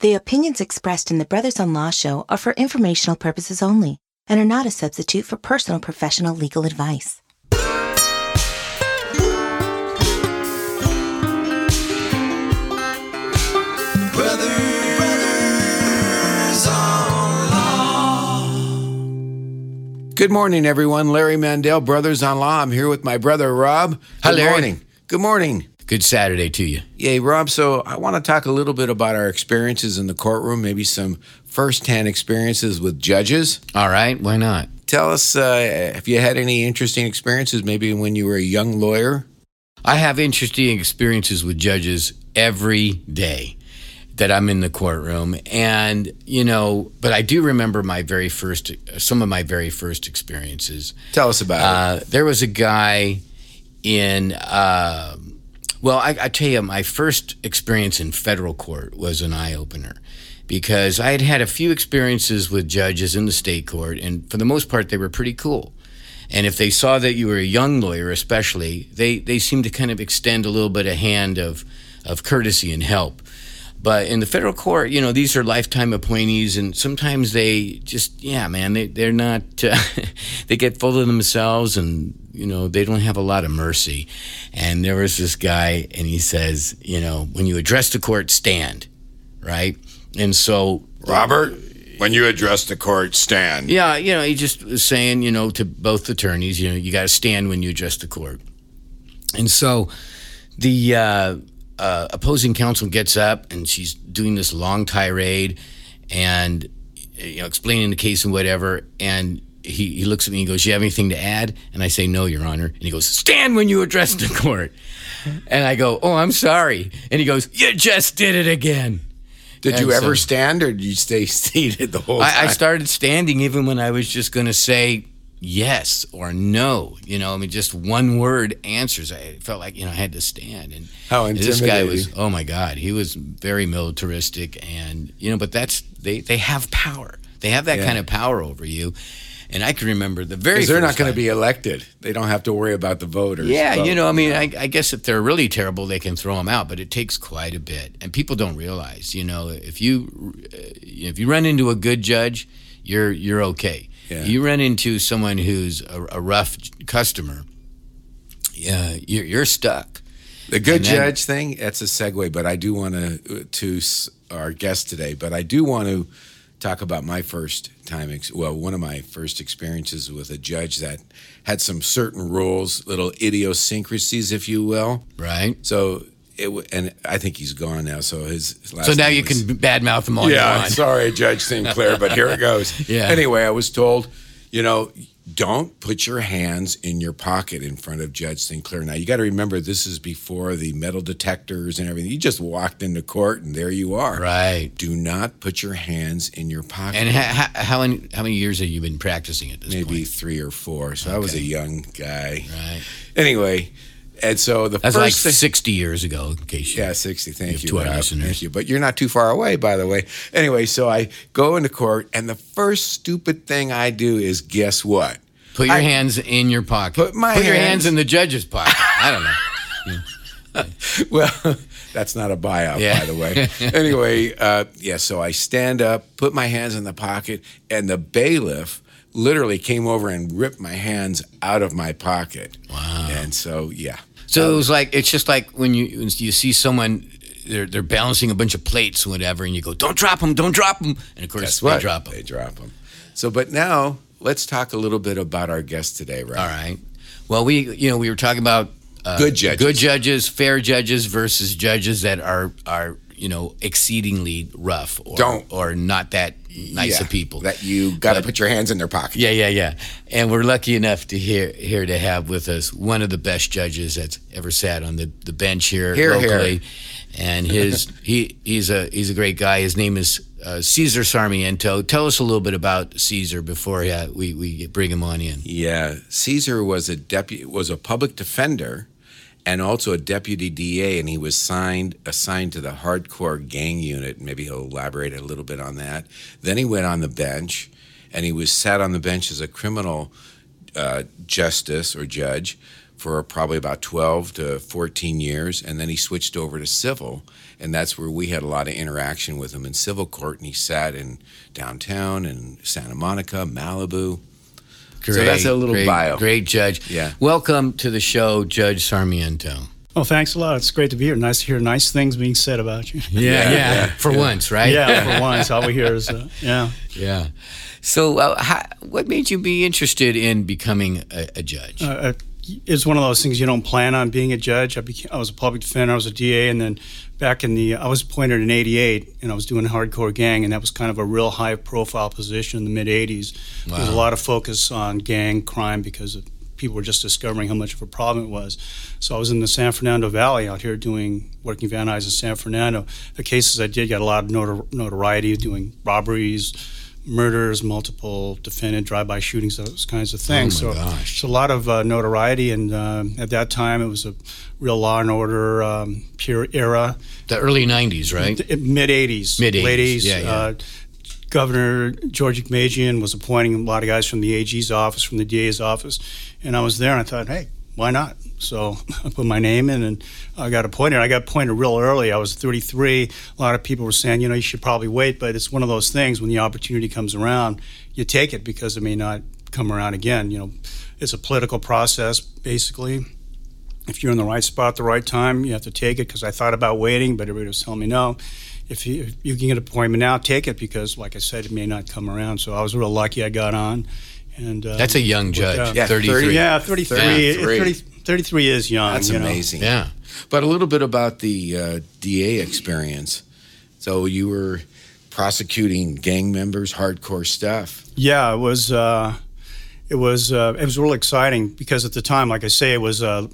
The opinions expressed in the Brothers on Law show are for informational purposes only and are not a substitute for personal professional legal advice. Brothers on Law. Good morning, everyone. Larry Mandel, Brothers on Law. I'm here with my brother Rob. Hi, Good Larry. morning. Good morning. Good Saturday to you. Yay, Rob. So I want to talk a little bit about our experiences in the courtroom, maybe some firsthand experiences with judges. All right, why not? Tell us uh, if you had any interesting experiences, maybe when you were a young lawyer. I have interesting experiences with judges every day that I'm in the courtroom. And, you know, but I do remember my very first, some of my very first experiences. Tell us about it. Uh, there was a guy in, uh, well, I, I tell you, my first experience in federal court was an eye opener because I had had a few experiences with judges in the state court, and for the most part, they were pretty cool. And if they saw that you were a young lawyer, especially, they, they seemed to kind of extend a little bit of hand of, of courtesy and help. But in the federal court, you know, these are lifetime appointees, and sometimes they just, yeah, man, they, they're not, uh, they get full of themselves and, you know, they don't have a lot of mercy. And there was this guy, and he says, you know, when you address the court, stand, right? And so, Robert, when you address the court, stand. yeah, you know, he just was saying, you know, to both attorneys, you know, you got to stand when you address the court. And so the uh, uh, opposing counsel gets up and she's doing this long tirade and, you know, explaining the case and whatever. And he, he looks at me and goes, You have anything to add? And I say, No, Your Honor. And he goes, Stand when you address the court. And I go, Oh, I'm sorry. And he goes, You just did it again. Did you ever so- stand or did you stay seated the whole time? I, I started standing even when I was just going to say yes or no. You know, I mean, just one word answers. I felt like you know I had to stand. And How this guy was. Oh my God, he was very militaristic, and you know, but that's they they have power. They have that Yeah. kind of power over you. And I can remember the very. Because they're not going to be elected. They don't have to worry about the voters. yeah, vote. you know, I mean, I, I guess if they're really terrible, they can throw them out, but it takes quite a bit, and people don't realize. You know, if you uh, if you run into a good judge, you're you're okay. Yeah. You run into someone who's a, a rough customer, yeah, you're, you're stuck. The good then- judge thing, that's a segue, but I do want uh, to, to our guest today, but I do want to talk about my first time, ex- well, one of my first experiences with a judge that had some certain rules, little idiosyncrasies, if you will. Right. So, it, w- and I think he's gone now, so his last So now name you was- can badmouth him all you yeah, want. sorry, Judge Sinclair, but here it goes. Yeah. Anyway, I was told, you know, don't put your hands in your pocket in front of Judge Sinclair. Now, you got to remember, this is before the metal detectors and everything. You just walked into court and there you are. Right. Do not put your hands in your pocket. And ha- ha- how many how many years have you been practicing at this Maybe point? three or four. So I was a young guy. Right. Anyway, and so the That's first like thing- 60 years ago, in case you. Yeah, 60. Thank you. two Rob. listeners. Thank you. But you're not too far away, by the way. Anyway, so I go into court, and the first stupid thing I do is guess what? Put your I- hands in your pocket. Put my Put your hands- hands in the judge's pocket. I don't know. Well, that's not a buyout, Yeah. by the way. anyway, uh, yeah, so I stand up, put my hands in the pocket, and the bailiff literally came over and ripped my hands out of my pocket. Wow. And so, yeah. So it was like it's just like when you when you see someone they're they're balancing a bunch of plates or whatever, and you go, "Don't drop them, don't drop them," and of course they drop them. They drop them. So, but now let's talk a little bit about our guest today, right? All right. Well, we you know we were talking about uh, Good judges. good judges, fair judges versus judges that are are you know exceedingly rough or Don't. or not that nice Yeah, of people. That you got to put your hands in their pocket. Yeah, yeah, yeah. And we're lucky enough to hear here to have with us one of the best judges that's ever sat on the, the bench here Here, here. And his he he's a he's a great guy. His name is uh, Cesar Sarmiento. Tell us a little bit about Cesar before uh, we we bring him on in. Yeah, Cesar was a deputy was a public defender and also a deputy DA and he was signed assigned to the hardcore gang unit. Maybe he'll elaborate a little bit on that. Then he went on the bench and he was sat on the bench as a criminal uh, justice or judge for probably about 12 to 14 years, and then he switched over to civil, and that's where we had a lot of interaction with him in civil court. And he sat in downtown and Santa Monica, Malibu. Great, so that's a little great, bio. Great judge. Yeah. Welcome to the show, Judge Sarmiento. Oh, thanks a lot. It's great to be here. Nice to hear nice things being said about you. Yeah, yeah. For once, right? Yeah, for once, all we hear is, uh, yeah. Yeah. So, uh, how, what made you be interested in becoming a, a judge? Uh, it's one of those things you don't plan on being a judge. I, became, I was a public defender, I was a DA, and then back in the, I was appointed in '88, and I was doing hardcore gang, and that was kind of a real high-profile position in the mid '80s. Wow. There was a lot of focus on gang crime because of, people were just discovering how much of a problem it was. So I was in the San Fernando Valley out here doing working Van Nuys in San Fernando. The cases I did got a lot of notor- notoriety, doing robberies murders, multiple defendant drive-by shootings, those kinds of things. Oh so gosh. it's a lot of uh, notoriety, and uh, at that time it was a real law and order um, pure era. The early '90s, right? Mid '80s, Mid 80s, late '80s. yeah, yeah. Uh, Governor George Deukmejian was appointing a lot of guys from the AG's office, from the DA's office, and I was there, and I thought, hey, why not? So I put my name in and I got appointed. I got appointed real early. I was 33. A lot of people were saying, you know, you should probably wait, but it's one of those things when the opportunity comes around, you take it because it may not come around again. You know, it's a political process, basically. If you're in the right spot at the right time, you have to take it because I thought about waiting, but everybody was telling me no. If you, if you can get an appointment now, take it because, like I said, it may not come around. So I was real lucky I got on. And uh, That's a young judge. Yeah, 33. 30. yeah, 33. 33. 30, 33 is young. That's you know. amazing. Yeah. But a little bit about the uh, DA experience. So you were prosecuting gang members, hardcore stuff. Yeah, it was. Uh, it was. Uh, it was real exciting because at the time, like I say, it was. Uh,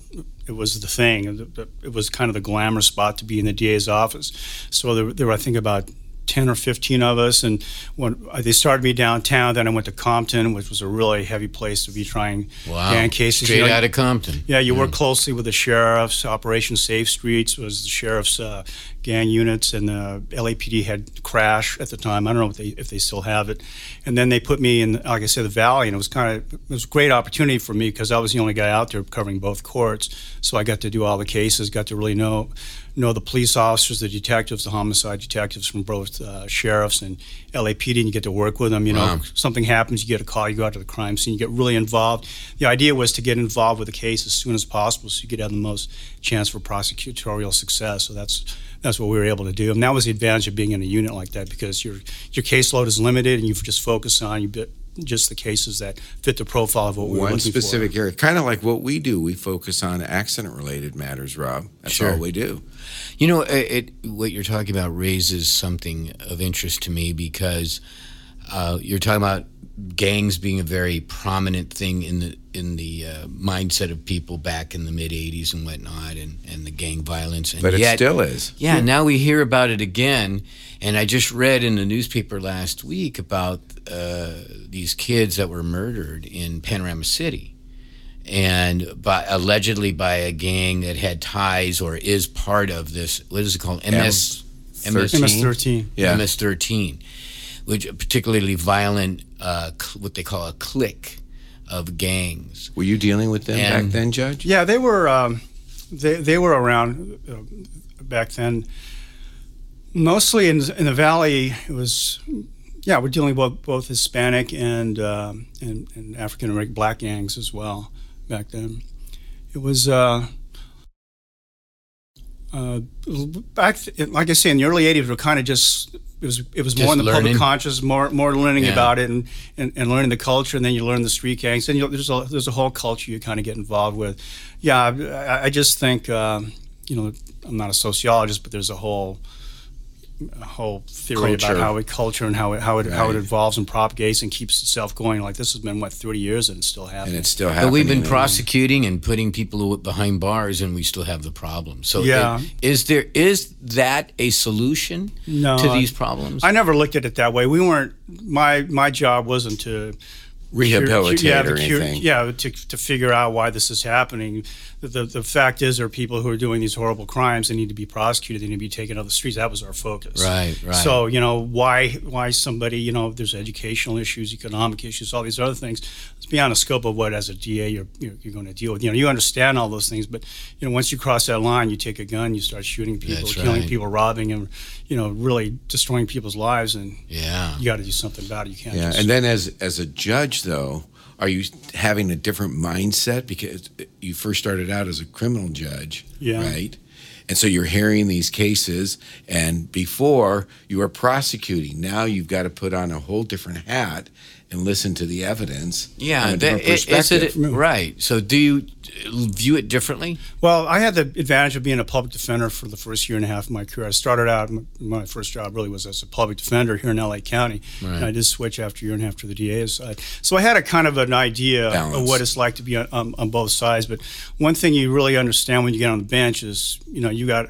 it was the thing. It was kind of the glamour spot to be in the DA's office. So there, there were, I think, about 10 or 15 of us. And when uh, they started me downtown, then I went to Compton, which was a really heavy place to be trying Wow. gang cases. Straight You know, out of Compton. Yeah, you work closely with the sheriffs. Operation Safe Streets was the sheriff's uh, gang units, and the LAPD had Crash at the time. I don't know if they if they still have it. And then they put me in, like I said, the Valley, and it was kind of it was a great opportunity for me because I was the only guy out there covering both courts. So I got to do all the cases, got to really know know the police officers, the detectives, the homicide detectives from both uh, sheriffs and LAPD, and you get to work with them. You know, Wow. something happens, you get a call, you go out to the crime scene, you get really involved. The idea was to get involved with the case as soon as possible, so you could have the most chance for prosecutorial success. So that's that's what we were able to do, and that was the advantage of being in a unit like that because your your caseload is limited, and you just focus on you bit just the cases that fit the profile of what we were One looking specific for. area, kind of like what we do. We focus on accident-related matters, Rob. That's Sure. all we do. You know, it, it, what you're talking about raises something of interest to me because uh, you're talking about gangs being a very prominent thing in the in the uh, mindset of people back in the mid '80s and whatnot, and, and the gang violence. And But it still is. yeah, now we hear about it again. And I just read in the newspaper last week about uh, these kids that were murdered in Panorama City, and by allegedly by a gang that had ties or is part of this. What is it called? MS. MS MS-13. Yeah. MS-13, which particularly violent, uh, cl- what they call a clique of gangs. Were you dealing with them And- back then, Judge? Yeah, they were um, they they were around uh, back then. Mostly in in the valley, it was yeah, we're dealing with both Hispanic and um, and, and African American black gangs as well back then. It was. Uh, uh, back, like I say, in the early '80s, we're kind of just it was it was Just more in the learning. public conscious, more more learning Yeah. about it and, and, and learning the culture, and then you learn the street gangs, and you, there's a there's a whole culture you kind of get involved with. Yeah, I, I just think um, you know I'm not a sociologist, but there's a whole whole theory Culture. about how it culture and how it how it how it evolves and propagates and keeps itself going. Like this has been what 30 years and it's still happening. And it's still happening. But we've been and- prosecuting and putting people behind bars, and we still have the problem. So, Yeah. it- is there is that a solution No, to these problems? I never looked at it that way. We weren't my my job wasn't to rehabilitate yeah, or cure- anything. yeah, to, to figure out why this is happening. The, the, the fact is, there are people who are doing these horrible crimes. They need to be prosecuted. They need to be taken off the streets. That was our focus. Right, right. So you know why why somebody you know there's educational issues, economic issues, all these other things. It's beyond the scope of what as a DA you're you're, you're going to deal with. You know you understand all those things, but you know once you cross that line, you take a gun, you start shooting people, That's killing right. people, robbing them, you know really destroying people's lives, and Yeah. you got to do something about it. You can't. Yeah, just, and then as as a judge, though, are you having a different mindset because you first started out as a criminal judge, Yeah. right? And so you're hearing these cases, and before you were prosecuting. Now you've got to put on a whole different hat and listen to the evidence. Yeah, from a that, different is perspective. it right? So, do you uh, view it differently? Well, I had the advantage of being a public defender for the first year and a half of my career. I started out, my first job really was as a public defender here in LA County. And I did switch after a year and a half to the DA's side. So I had a kind of an idea of what it's like to be on, on, on both sides. But one thing you really understand when you get on the bench is, you know, you got,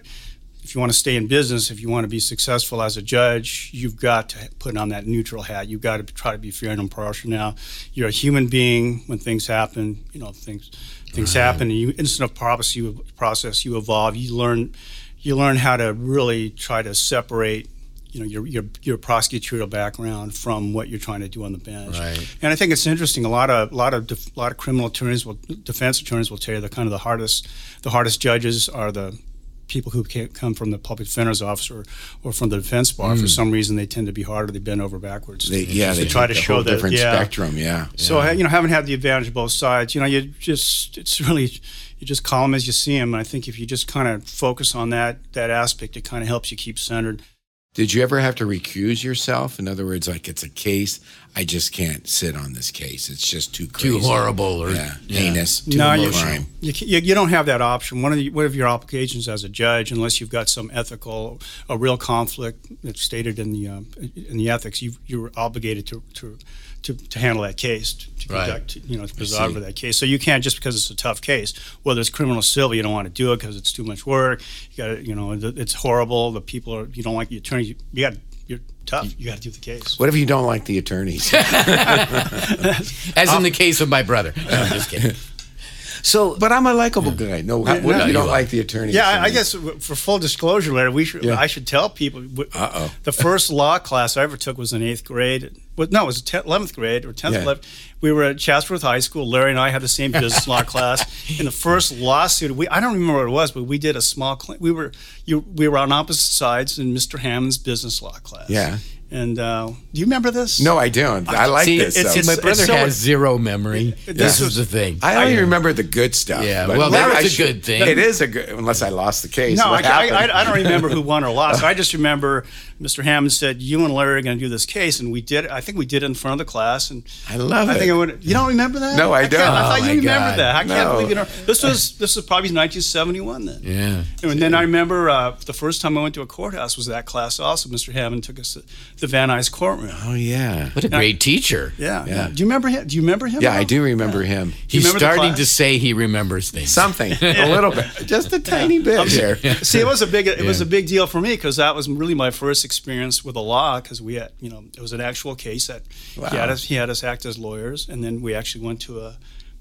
if you want to stay in business, if you want to be successful as a judge, you've got to put on that neutral hat. You've got to try to be fair and impartial. Now, you're a human being. When things happen, you know things things happen. And you instant of process, you process, you evolve. You learn you learn how to really try to separate. You know your, your your prosecutorial background from what you're trying to do on the bench, Right. and I think it's interesting. A lot of a lot of def, a lot of criminal attorneys will defense attorneys will tell you the kind of the hardest the hardest judges are the people who can't come from the public defender's office or, or from the defense bar. For mm. some reason, they tend to be harder. They bend over backwards. They, yeah, they try to show that different yeah. spectrum. Yeah. So you know, having had the advantage of both sides, you know, you just it's really you just call them as you see them. And I think if you just kind of focus on that that aspect, it kind of helps you keep centered. Did you ever have to recuse yourself? In other words, like it's a case, I just can't sit on this case. It's just too crazy. Too horrible or yeah, yeah. heinous. Too no, you, crime. you, you, you don't have that option. One of the, one of your obligations as a judge, unless you've got some ethical, a real conflict that's stated in the um, in the ethics, you you're obligated to to, to, to handle that case, to, to Right. conduct, you know, to preside over that case. So you can't just because it's a tough case, whether it's criminal or civil, you don't want to do it because it's too much work. You got to, you know, it's horrible. The people are, you don't like the attorney. You, you got, you're tough. You got to do the case. What if you don't like the attorneys? As in the case of my brother. No, I'm just kidding. So, but I'm a likable guy. No, what no, if you you don't are. like the attorneys? Yeah, I, I guess for full disclosure, Larry, we should. Yeah. I should tell people. Uh-oh. The first law class I ever took was in eighth grade. Well, no, it was eleventh grade or tenth, Yeah. eleventh. We were at Chatsworth High School. Larry and I had the same business law class. In the first lawsuit, we I don't remember what it was, but we did a small. Cl- we were you we were on opposite sides in Mr. Hammond's business law class. Yeah. And uh, do you remember this? No, I don't. I like see, this. it's- though. see, my it's- brother so- has zero memory. This Yeah. is the thing. I only remember the good stuff. Yeah, but well, maybe that was I a should- good thing. It is a good, unless I lost the case. No, What I. I, I don't remember who won or lost. I just remember Mr. Hammond said, "You and Larry are going to do this case," and we did. I think we did it in front of the class, and I love I it. think I would. You don't remember that? No, I can't- don't. I thought Oh, you my remember God. that. I can't believe you know. This was this was probably 1971 then. yeah. And then I remember uh, the first time I went to a courthouse was that class. Also, Mr. Hammond took us to the Van Nuys courtroom. Oh yeah. What a great teacher. Yeah, Yeah. yeah. Do you remember him? Do you remember him? Yeah, I do remember him. He's remember starting to say he remembers things. Something, a little bit, just a tiny bit here. See, it was a big it was a big deal for me because that was really my first experience with the law because we had you know it was an actual case that Wow. he had us he had us act as lawyers and then we actually went to a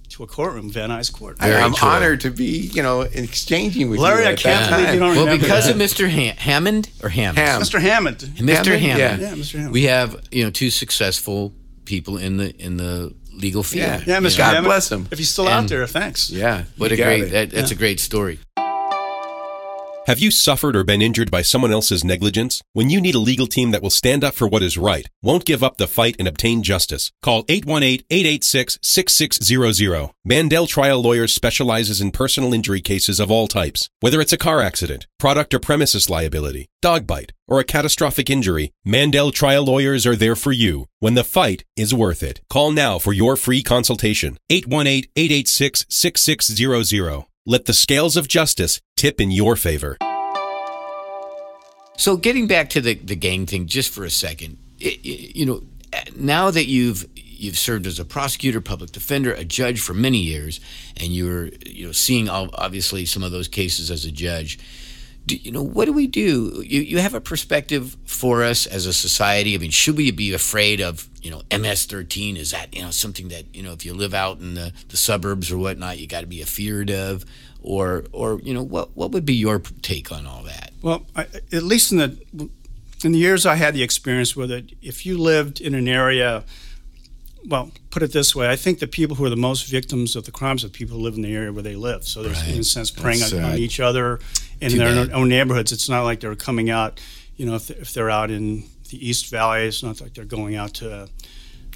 to a courtroom Van Nuys court. I, Very I'm true. honored to be, you know, exchanging with Larry, you. I can't that believe you don't well, remember because that. of Mr. Ha- Hammond or Hammond? Ham. Mr. Hammond. Mr. Hammond? Hammond. Yeah. Yeah, Mr. Hammond. We have you know two successful people in the in the legal field. Yeah. yeah, Mr. God Hammond. bless him. If he's still out there, thanks. Yeah. What you a great that, that's a great story. Have you suffered or been injured by someone else's negligence? When you need a legal team that will stand up for what is right, won't give up the fight and obtain justice, call 818-886-6600. Mandel Trial Lawyers specializes in personal injury cases of all types. Whether it's a car accident, product or premises liability, dog bite, or a catastrophic injury, Mandel Trial Lawyers are there for you when the fight is worth it. Call now for your free consultation. 818-886-6600. Let the scales of justice tip in your favor. So getting back to the, the gang thing just for a second, it, it- you know, now that you've you've served as a prosecutor, public defender, a judge for many years, and you're you know seeing obviously some of those cases as a judge. Do, you know what do we do? You you have a perspective for us as a society. I mean, should we be afraid of you know, MS-13 is that you know something that you know if you live out in the, the suburbs or whatnot, you got to be afeared of, or or you know what what would be your take on all that? Well, I, at least in the in the years I had the experience with it, if you lived in an area, well, put it this way, I think the people who are the most victims of the crimes are people who live in the area where they live. So there's, Right. in a sense, preying on, on each other in Too their bad. own neighborhoods. It's not like they're coming out, you know, if, if they're out in the East Valley, it's not like they're going out to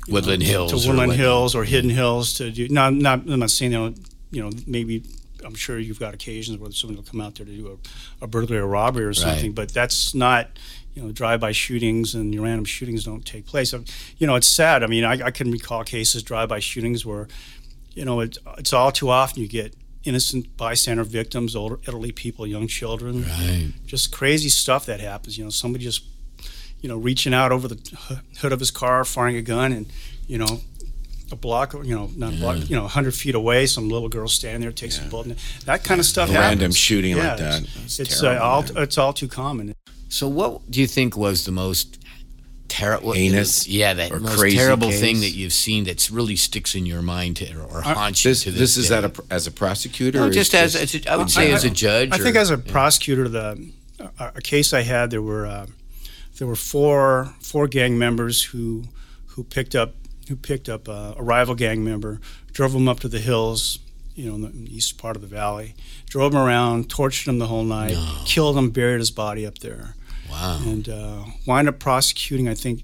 Woodland Hills to or Woodland whatnot. Hills or Hidden Hills to do. No, I'm not. I'm not saying they don't. You know, maybe I'm sure you've got occasions where somebody will come out there to do a, a burglary or robbery or something, but that's not. You know, drive-by shootings and your random shootings don't take place. You know, it's sad. I mean, I, I can recall cases drive-by shootings where, you know, it, it's all too often you get innocent bystander victims, older, elderly people, young children Right. just crazy stuff that happens. You know, somebody just, you know, reaching out over the hood of his car, firing a gun, and you know, a block, you know, not a block, you know, hundred feet away, some little girl standing there takes a bullet. and That kind of stuff. A happens. random shooting like that. It's, it's, terrible, uh, all, man. it's all too common. So, what do you think was the most terrible, Heinous Yeah, that or most crazy terrible case? thing that you've seen that's really sticks in your mind to, or, or haunts This you to this this is day? at a, as a prosecutor. No, or just as, this- as a, I would say I- as a I- judge. I think as a prosecutor, the a, a case I had, there were uh, there were four four gang members who who picked up who picked up uh, a rival gang member, drove him up to the hills, you know, in the east part of the valley, drove him around, tortured him the whole night, killed him, buried his body up there, wow. and uh, wind up prosecuting. I think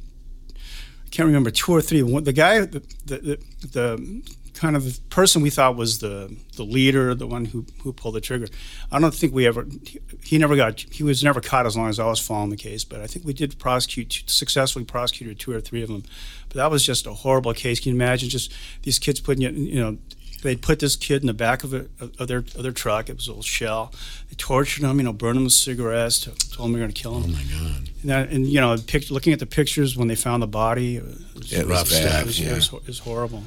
I can't remember two or three. One, the guy, the, the, the, the kind of the person we thought was the the leader, the one who who pulled the trigger. I don't think we ever. He, he never got. He was never caught as long as I was following the case. But I think we did prosecute successfully prosecuted two or three of them. But that was just a horrible case. Can you imagine just these kids putting you? You know. They'd put this kid in the back of, a, of their of their truck. It was a little shell. They tortured him, you know, burned him with cigarettes. Told him they're going to kill him. oh my God. And, that, and you know, pic- looking at the pictures when they found the body, it was, It was rough stuff. It was, yeah. it was, it was horrible.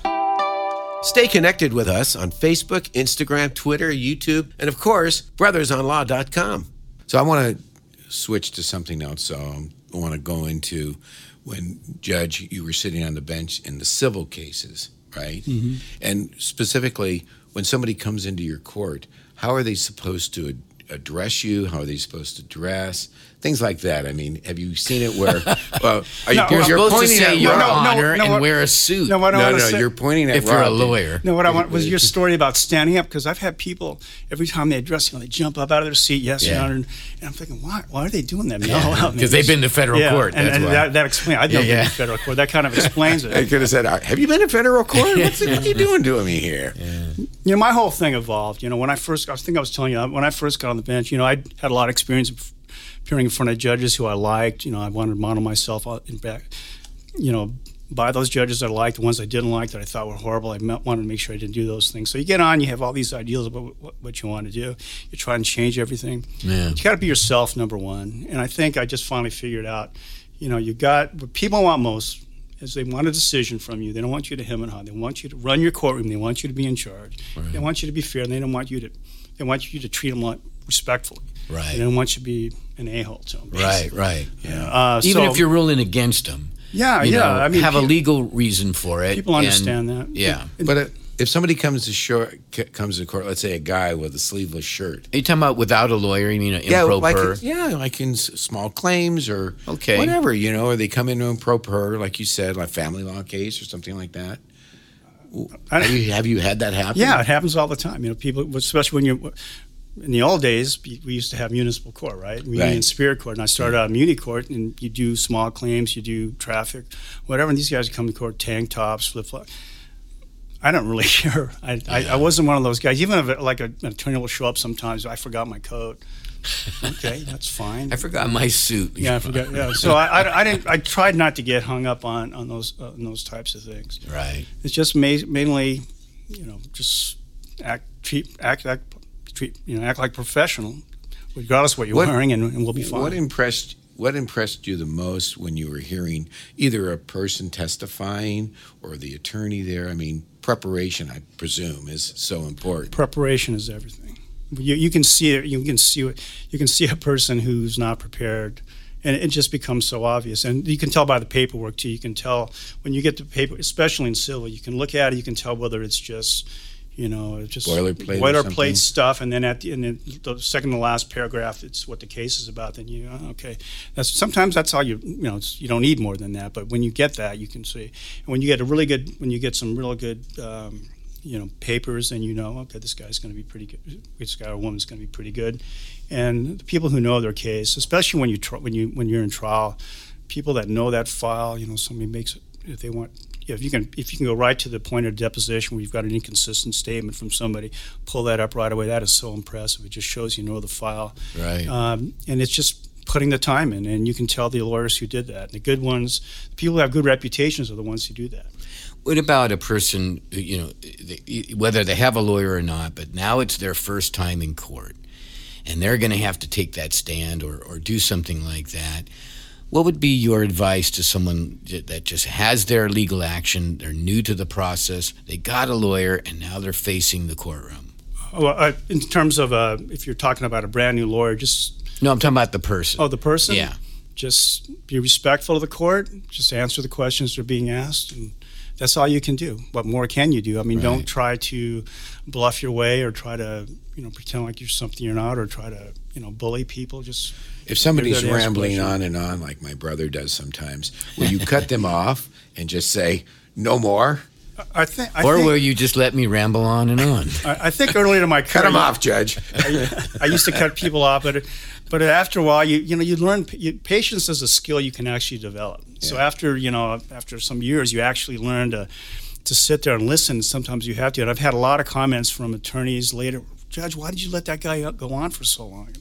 Stay connected with us on Facebook, Instagram, Twitter, YouTube, and of course, brothersonlaw.com. So I want to switch to something else. So I want to go into when Judge, you were sitting on the bench in the civil cases, right? Mm-hmm. And specifically, when somebody comes into your court, how are they supposed to address you? How are they supposed to dress? Things like that. I mean, have you seen it where? Well, are you, No, You're, You're supposed to pointing say at your Rob. No, no, honor no, and what- wear a suit. No, what I No, want no, to say. you're pointing at if you're a lawyer. No, what I want was your story about standing up because I've had people every time they address you, know, they jump up out of their seat, yes, Your Honor, and, and I'm thinking, why? Why are they doing that? No, Because they've been to federal yeah, court. and, That's and why. that, that explains. I've never Yeah, been to federal court. That kind of explains it. I could have said, "Uh, "Have you been in federal court? What's what are you doing to me here?" You know, my whole thing evolved. You know, when I first, I think I was telling you, when I first got on the bench, you know, I had a lot of experience of appearing in front of judges who I liked. You know, I wanted to model myself uh, in back, you know, by those judges I liked, the ones I didn't like that I thought were horrible. I wanted to make sure I didn't do those things. So you get on, you have all these ideals about what, what you want to do. You try and change everything. Yeah. You got to be yourself, number one. And I think I just finally figured out, you know, you got what people want most is they want a decision from you. They don't want you to hem and haw. They want you to run your courtroom. They want you to be in charge. They want you to be fair. And they don't want you to. They want you to treat them like respectfully. Right. They don't want you to be an a hole to them. Right, right. Uh, Even so- if you're ruling against them. Yeah, you yeah. know, I mean, have a legal reason for it. people and- understand that. Yeah. But uh, if somebody comes to short, comes to court, let's say a guy with a sleeveless shirt, Are you talking about without a lawyer? You mean an yeah, like improper? yeah, like in small claims or Okay. whatever, you know, or they come into improper, like you said, like family law case or something like that. I- Have you have you had that happen? Yeah, it happens all the time. You know, people, especially when you're in the old days, we used to have municipal court, right? Muni Right. and Superior Court. And I started out in Muni Court, and you do small claims, you do traffic, whatever. And these guys come to court, tank tops, flip flops. I don't really care. I, I, I wasn't one of those guys. Even if like a, an attorney will show up sometimes, I forgot my coat. Okay, that's fine. I forgot my suit. Yeah, I forgot. Yeah, so I, I, I didn't. I tried not to get hung up on on those uh, on those types of things. Right. It's just ma- mainly, you know, just act, treat, act, act, treat, you know, act like a professional, regardless of what you're What- wearing, and, and we'll be fine. What impressed What impressed you the most when you were hearing either a person testifying or the attorney there? I mean, preparation, I presume, is so important. Preparation is everything. You, you can see it. You can see it. You can see a person who's not prepared, and it just becomes so obvious. And you can tell by the paperwork too. You can tell when you get the paper, especially in civil, you can look at it. You can tell whether it's just you know, it's just boilerplate, boilerplate stuff, and then at the, and the second to last paragraph, it's what the case is about. Then you, oh, okay, that's sometimes that's all you, you know, you don't need more than that. But when you get that, you can see. And when you get a really good, when you get some really good, um, you know, papers, and you know, okay, this guy's going to be pretty good. This guy or woman's going to be pretty good. And the people who know their case, especially when you tr- when you when you're in trial, people that know that file, you know, somebody makes it if they want if you can if you can go right to the point of deposition where you've got an inconsistent statement from somebody, pull that up right away. That is so impressive. It just shows you know the file. Right. Um, and it's just putting the time in, and you can tell the lawyers who did that. And the good ones, the people who have good reputations, are the ones who do that. What about a person, you know, whether they have a lawyer or not, but now it's their first time in court, and they're going to have to take that stand or, or do something like that. What would be your advice to someone that just has their legal action? They're new to the process. They got a lawyer, and now they're facing the courtroom. Well, uh, in terms of uh, if you're talking about a brand new lawyer, just no, I'm talking about the person. Oh, the person. Yeah. Just be respectful of the court. Just answer the questions that are being asked, and that's all you can do. What more can you do? I mean, right. don't try to bluff your way or try to you know pretend like you're something you're not, or try to you know bully people. Just if somebody's rambling on and on like my brother does sometimes, will you cut them off and just say no more? I think, I or think, will you just let me ramble on and on? I, I think earlier in my career, cut them off, Judge. I, I, used to cut people off, but but after a while, you you know you learn you, patience is a skill you can actually develop. Yeah. So after you know after some years, you actually learn to to sit there and listen. Sometimes you have to. And I've had a lot of comments from attorneys later. Judge, why did you let that guy go on for so long?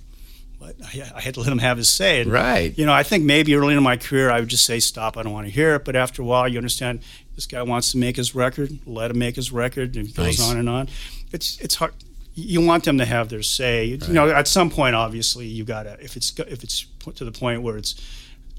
But I, had to let him have his say. And, right. You know, I think maybe early in my career I would just say, "Stop! I don't want to hear it." But after a while, you understand this guy wants to make his record. Let him make his record, and it goes on and on. It's it's hard. You want them to have their say. Right. You know, at some point, obviously, you got to if it's if it's to the point where it's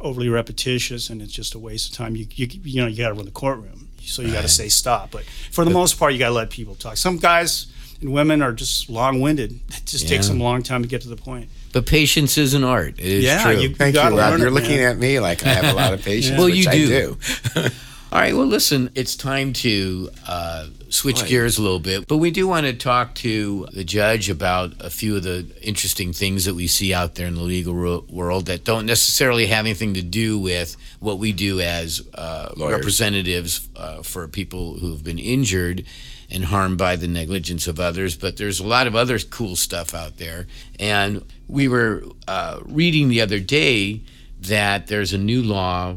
overly repetitious and it's just a waste of time. You you, you know you got to run the courtroom, so you got to say stop. But for the but, most part, you got to let people talk. Some guys and women are just long-winded. It just yeah. takes them a long time to get to the point. But patience is an art. It is yeah, true. You, Thank you, Rob. You're looking at me like I have a lot of patience. well, you do. do. All right. Well, listen, it's time to uh, switch right. gears a little bit, but we do want to talk to the judge about a few of the interesting things that we see out there in the legal ro- world that don't necessarily have anything to do with what we do as uh, representatives uh, for people who have been injured and harmed by the negligence of others. But there's a lot of other cool stuff out there. And we were uh, reading the other day that there's a new law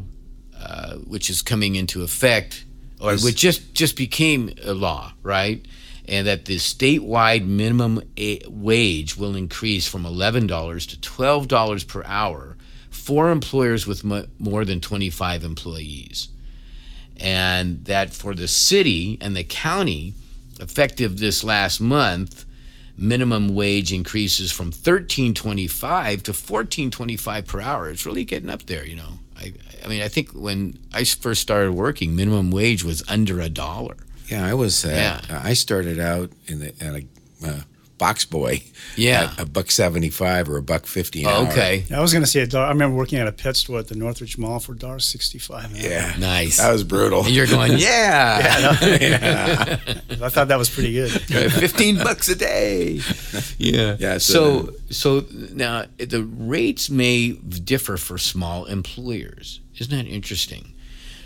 uh, which is coming into effect, or which just just became a law, right? And that the statewide minimum a- wage will increase from eleven dollars to twelve dollars per hour for employers with m- more than twenty five employees, and that for the city and the county, effective this last month, minimum wage increases from 13.25 to 14.25 per hour. It's really getting up there, you know. I, I mean, I think when I first started working, minimum wage was under a dollar. Yeah, I was. Uh, yeah. I started out in the at a uh, box boy. Yeah, a buck seventy five or a buck fifty. Oh, okay, I was going to say a dollar. I remember working at a pet store at the Northridge Mall for dollar sixty five. Yeah, nice. That was brutal. And you're going, yeah, yeah, no, yeah. I thought that was pretty good. Fifteen bucks a day. Yeah, yeah. So, so, so now the rates may differ for small employers. Isn't that interesting?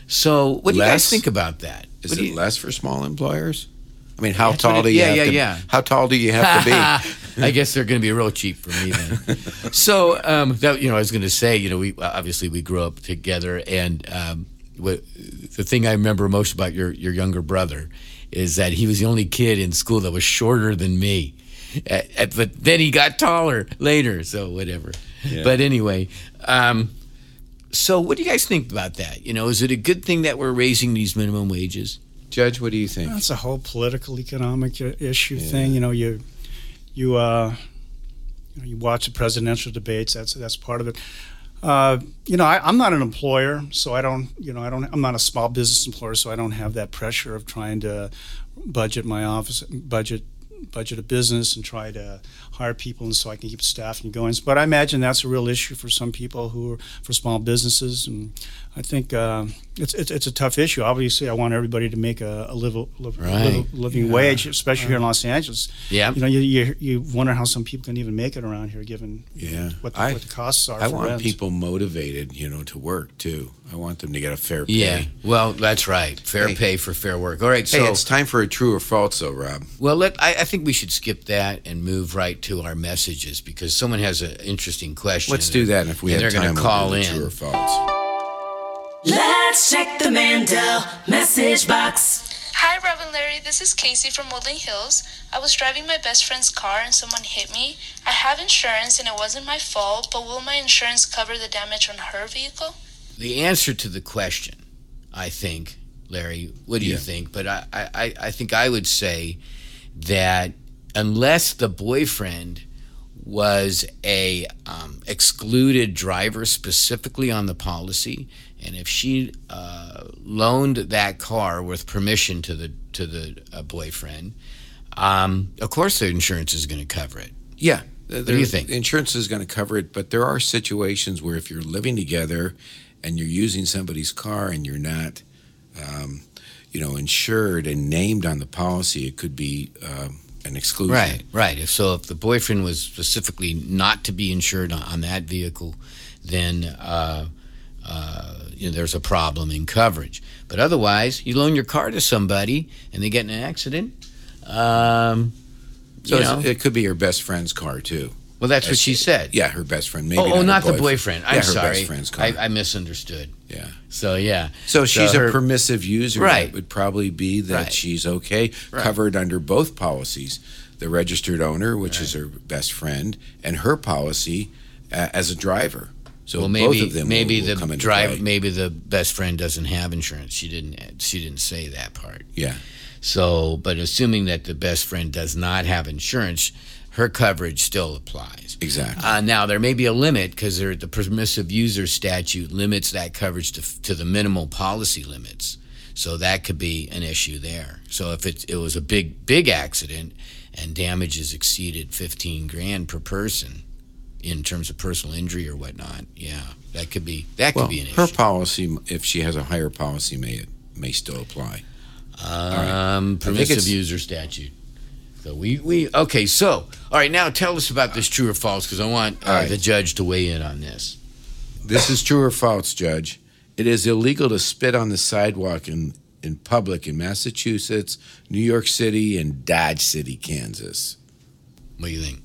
So, what do less? you guys think about that? Is what it you, less for small employers? I mean, how tall do you yeah, have yeah, to? Yeah. How tall do you have to be? I guess they're going to be real cheap for me then. so, um, that, you know, I was going to say, you know, we obviously we grew up together, and um, what, the thing I remember most about your your younger brother is that he was the only kid in school that was shorter than me. but then he got taller later, so whatever. Yeah. But anyway, um, so what do you guys think about that? You know, is it a good thing that we're raising these minimum wages? Judge, what do you think? That's a whole political economic issue yeah. thing. You know, you you uh, you, know, you watch the presidential debates. That's that's part of it. Uh, you know, I, am not an employer, so I don't. You know, I don't. I'm not a small business employer, so I don't have that pressure of trying to budget my office, budget budget a business and try to hire people, and so I can keep staffing going. But I imagine that's a real issue for some people who are for small businesses, and I think uh, it's, it's it's a tough issue. Obviously, I want everybody to make a, a live, live, Right. live- living wage, especially here in Los Angeles. Yeah. you know, you, you you wonder how some people can even make it around here, given Yeah. what the, I- what the costs are. I for want rent. people motivated, you know, to work too. I want them to get a fair pay. Yeah. Well, that's right. Fair Hey. pay for fair work. All right. So, Hey, it's time for a true or false, though, Rob. well, let, I, I think we should skip that and move right to our messages because someone has an interesting question. Let's do that. And if we And have they're time, gonna we'll call do in. true or false. Let's check the Mandel message box. Hi, Rob and Larry. This is Casey from Woodland Hills. I was driving my best friend's car and someone hit me. I have insurance and it wasn't my fault, but will my insurance cover the damage on her vehicle? the answer to the question, I think, Larry, what do you think? But I, I, I think I would say that unless the boyfriend was a um, excluded driver specifically on the policy, and if she uh, loaned that car with permission to the to the uh, boyfriend, um, of course the insurance is going to cover it. Yeah. what do you think? The insurance is going to cover it, but there are situations where if you're living together and you're using somebody's car and you're not, um, you know, insured and named on the policy, it could be um, an exclusion. Right, right. If so, if the boyfriend was specifically not to be insured on, on that vehicle, then uh, uh, you know, there's a problem in coverage. But otherwise, you loan your car to somebody and they get in an accident. Um, So you know, it could be your best friend's car too. Well, that's what she said. Yeah, her best friend. Maybe oh, oh, her not the boyfriend. I'm yeah, sorry. best friend's. I, I misunderstood. yeah. So yeah. So she's her- a permissive user. Right. That would probably be that Right. she's okay, Right. covered under both policies. The registered owner, which is her best friend, and her policy uh, as a driver. So well, maybe both of them maybe will, will the come into play. maybe the best friend doesn't have insurance. She didn't. She didn't say that part. Yeah. So, but assuming that the best friend does not have insurance, her coverage still applies. Exactly. Uh, now, there may be a limit because the permissive user statute limits that coverage to, to the minimal policy limits. So that could be an issue there. So if it, it was a big, big accident and damages exceeded 15 grand per person in terms of personal injury or whatnot, yeah, that could be, that could well, be an issue. her policy, if she has a higher policy, may it may still apply. Um, think permissive user statute. So we, we okay. So all right, now tell us about this true or false because I want uh, All right. the judge to weigh in on this. This is true or false, Judge. It is illegal to spit on the sidewalk in, in public in Massachusetts, New York City, and Dodge City, Kansas. What do you think?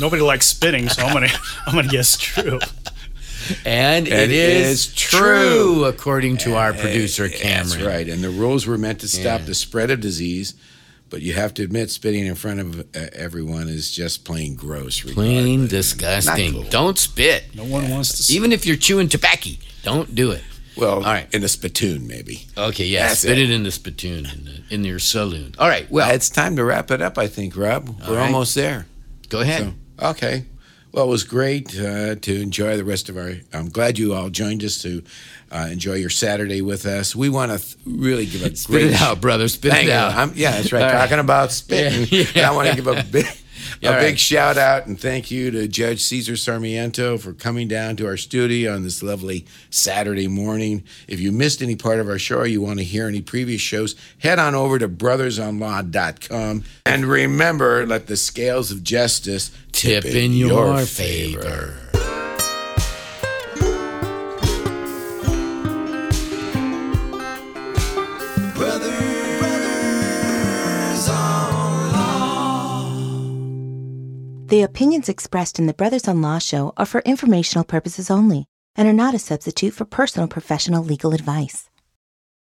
Nobody likes spitting, so I'm gonna I'm gonna guess true. And, And it is, true, according to our producer Cameron. That's right. And the rules were meant to stop Yeah. the spread of disease, but you have to admit, spitting in front of uh, everyone is just plain gross. Plain disgusting. Cool. Don't spit. No one wants to. s- Even if you're chewing tobacco, don't do it. Well, All right. in a spittoon, maybe. Okay, yeah, That's spit it. it. in the spittoon in, the, in your saloon. All right, well, Well, it's time to wrap it up, I think, Rob. We're right. almost there. go ahead. So, okay. Well, it was great uh, to enjoy the rest of our. I'm glad you all joined us to uh, enjoy your Saturday with us. We want to th- really give a Spit great it out, brother. Spit it out. I'm, yeah, that's right. All right. Talking about spitting. Yeah. I want to give a big, a All big shout out and thank you to Judge Cesar Sarmiento for coming down to our studio on this lovely Saturday morning. If you missed any part of our show or you want to hear any previous shows, head on over to brothersonlaw.com. And remember, let the scales of justice Tip in your favor. The opinions expressed in the Brothers on Law show are for informational purposes only and are not a substitute for personal professional legal advice.